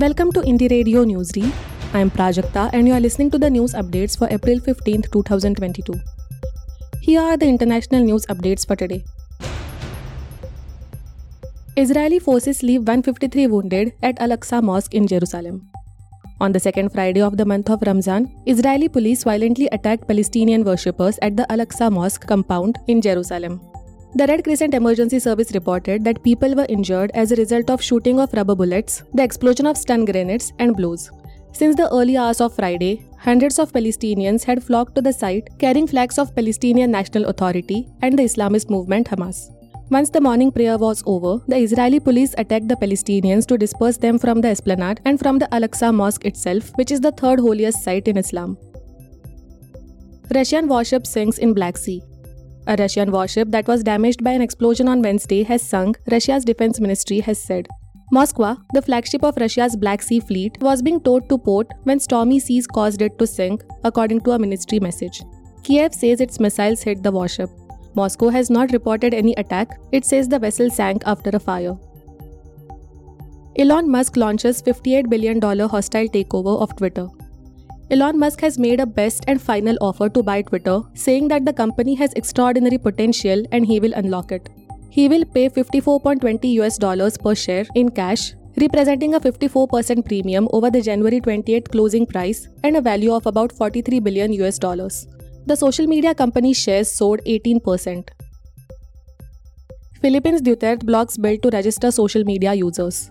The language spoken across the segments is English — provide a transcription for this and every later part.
Welcome to Indie Radio Newsreel. I am Prajakta and you are listening to the news updates for April 15, 2022. Here are the international news updates for today. Israeli forces leave 153 wounded at Al Aqsa Mosque in Jerusalem. On the second Friday of the month of Ramzan, Israeli police violently attacked Palestinian worshippers at the Al Aqsa Mosque compound in Jerusalem. The Red Crescent Emergency Service reported that people were injured as a result of shooting of rubber bullets, the explosion of stun grenades, and blows. Since the early hours of Friday, hundreds of Palestinians had flocked to the site carrying flags of Palestinian National Authority and the Islamist movement Hamas. Once the morning prayer was over, the Israeli police attacked the Palestinians to disperse them from the esplanade and from the Al Aqsa Mosque itself, which is the third holiest site in Islam. Russian warship sinks in Black Sea. A Russian warship that was damaged by an explosion on Wednesday has sunk, Russia's defense ministry has said. Moskva, the flagship of Russia's Black Sea Fleet, was being towed to port when stormy seas caused it to sink, according to a ministry message. Kiev says its missiles hit the warship. Moscow has not reported any attack. It says the vessel sank after a fire. Elon Musk launches $58 billion hostile takeover of Twitter. Elon Musk has made a best and final offer to buy Twitter, saying that the company has extraordinary potential and he will unlock it. He will pay 54.20 US dollars per share in cash, representing a 54% premium over the January 28 closing price and a value of about 43 billion US dollars. The social media company's shares soared 18%. Philippines Duterte blocks bill to register social media users.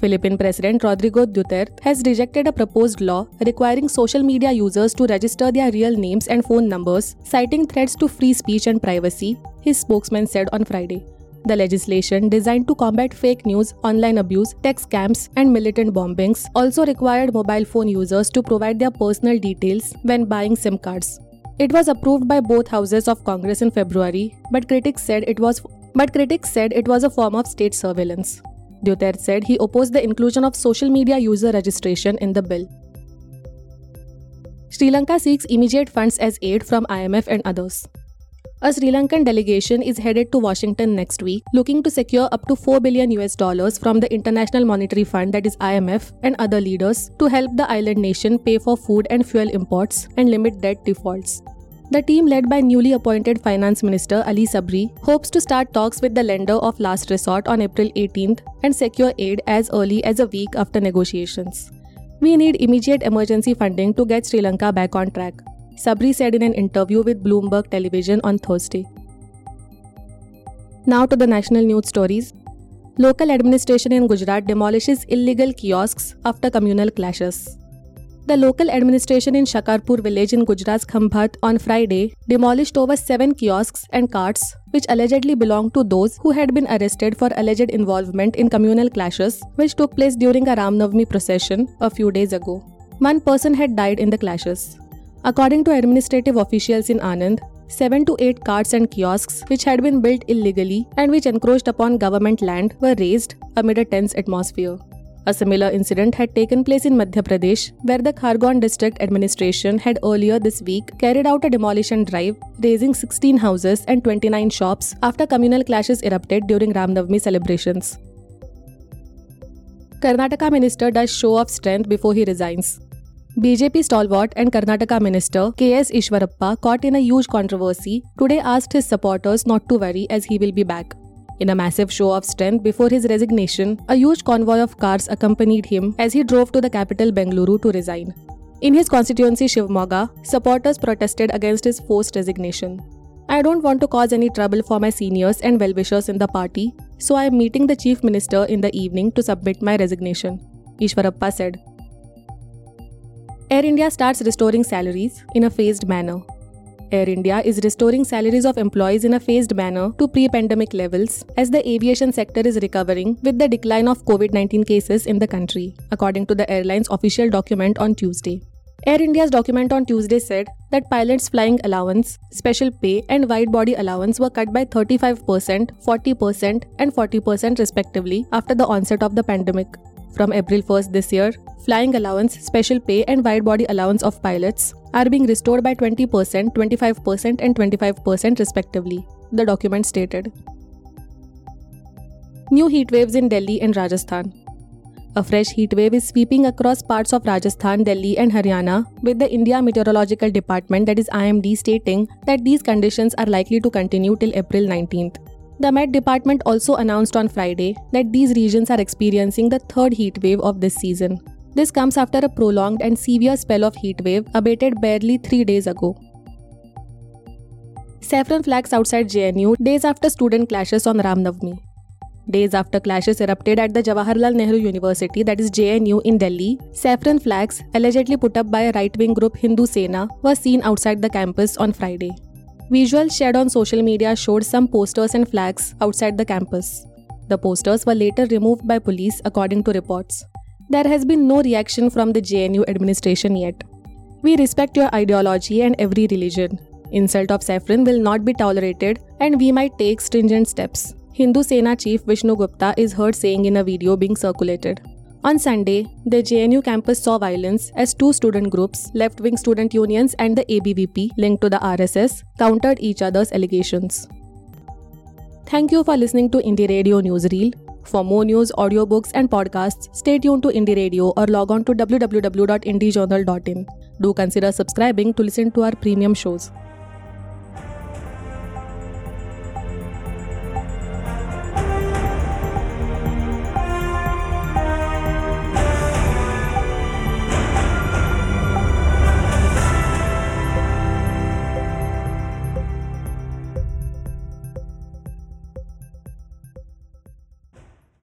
Philippine President Rodrigo Duterte has rejected a proposed law requiring social media users to register their real names and phone numbers, citing threats to free speech and privacy, his spokesman said on Friday. The legislation, designed to combat fake news, online abuse, tech scams, and militant bombings, also required mobile phone users to provide their personal details when buying SIM cards. It was approved by both houses of Congress in February, but critics said it was but critics said it was a form of state surveillance. Duterte said he opposed the inclusion of social media user registration in the bill. Sri Lanka seeks immediate funds as aid from IMF and others. A Sri Lankan delegation is headed to Washington next week, looking to secure up to 4 billion US dollars from the International Monetary Fund, that is IMF, and other leaders to help the island nation pay for food and fuel imports and limit debt defaults. The team, led by newly appointed Finance Minister Ali Sabri, hopes to start talks with the lender of last resort on April 18th and secure aid as early as a week after negotiations. We need immediate emergency funding to get Sri Lanka back on track, Sabri said in an interview with Bloomberg Television on Thursday. Now to the national news stories. Local administration in Gujarat demolishes illegal kiosks after communal clashes. The local administration in Shakarpur village in Gujarat's Khambhat on Friday demolished over seven kiosks and carts which allegedly belonged to those who had been arrested for alleged involvement in communal clashes which took place during a Ram Navami procession a few days ago. One person had died in the clashes. According to administrative officials in Anand, 7 to 8 carts and kiosks which had been built illegally and which encroached upon government land were razed amid a tense atmosphere. A similar incident had taken place in Madhya Pradesh, where the Khargone district administration had earlier this week carried out a demolition drive, razing 16 houses and 29 shops after communal clashes erupted during Ram Navami celebrations. Karnataka minister does show of strength before he resigns. BJP stalwart and Karnataka minister K.S. Ishwarappa, caught in a huge controversy, today asked his supporters not to worry as he will be back. In a massive show of strength before his resignation, a huge convoy of cars accompanied him as he drove to the capital Bengaluru to resign. In his constituency Shivamogga, supporters protested against his forced resignation. I don't want to cause any trouble for my seniors and well wishers in the party, so I am meeting the chief minister in the evening to submit my resignation, Ishwarappa said. Air India starts restoring salaries in a phased manner. Air India is restoring salaries of employees in a phased manner to pre pandemic levels as the aviation sector is recovering with the decline of COVID 19 cases in the country, according to the airline's official document on Tuesday. Air India's document on Tuesday said that pilots' flying allowance, special pay, and wide body allowance were cut by 35%, 40%, and 40% respectively after the onset of the pandemic. From April 1st this year, flying allowance, special pay, and wide body allowance of pilots are being restored by 20%, 25%, and 25% respectively, the document stated. New heat waves in Delhi and Rajasthan. A fresh heat wave is sweeping across parts of Rajasthan, Delhi, and Haryana, with the India Meteorological Department, that is IMD, stating that these conditions are likely to continue till April 19th. The Met Department also announced on Friday that these regions are experiencing the third heat wave of this season. This comes after a prolonged and severe spell of heat wave abated barely three days ago. Saffron flags outside JNU days after student clashes on Ram Navami. Days after clashes erupted at the Jawaharlal Nehru University, that is JNU, in Delhi, saffron flags, allegedly put up by a right wing group Hindu Sena, were seen outside the campus on Friday. Visuals shared on social media showed some posters and flags outside the campus. The posters were later removed by police, according to reports. There has been no reaction from the JNU administration yet. We respect your ideology and every religion. Insult of saffron will not be tolerated, and we might take stringent steps. Hindu Sena chief Vishnu Gupta is heard saying in a video being circulated. On Sunday, the JNU campus saw violence as two student groups, left wing student unions and the ABVP linked to the RSS, countered each other's allegations. Thank you for listening to Indie Radio Newsreel. For more news, audiobooks, and podcasts, stay tuned to Indie Radio or log on to www.indiejournal.in. Do consider subscribing to listen to our premium shows.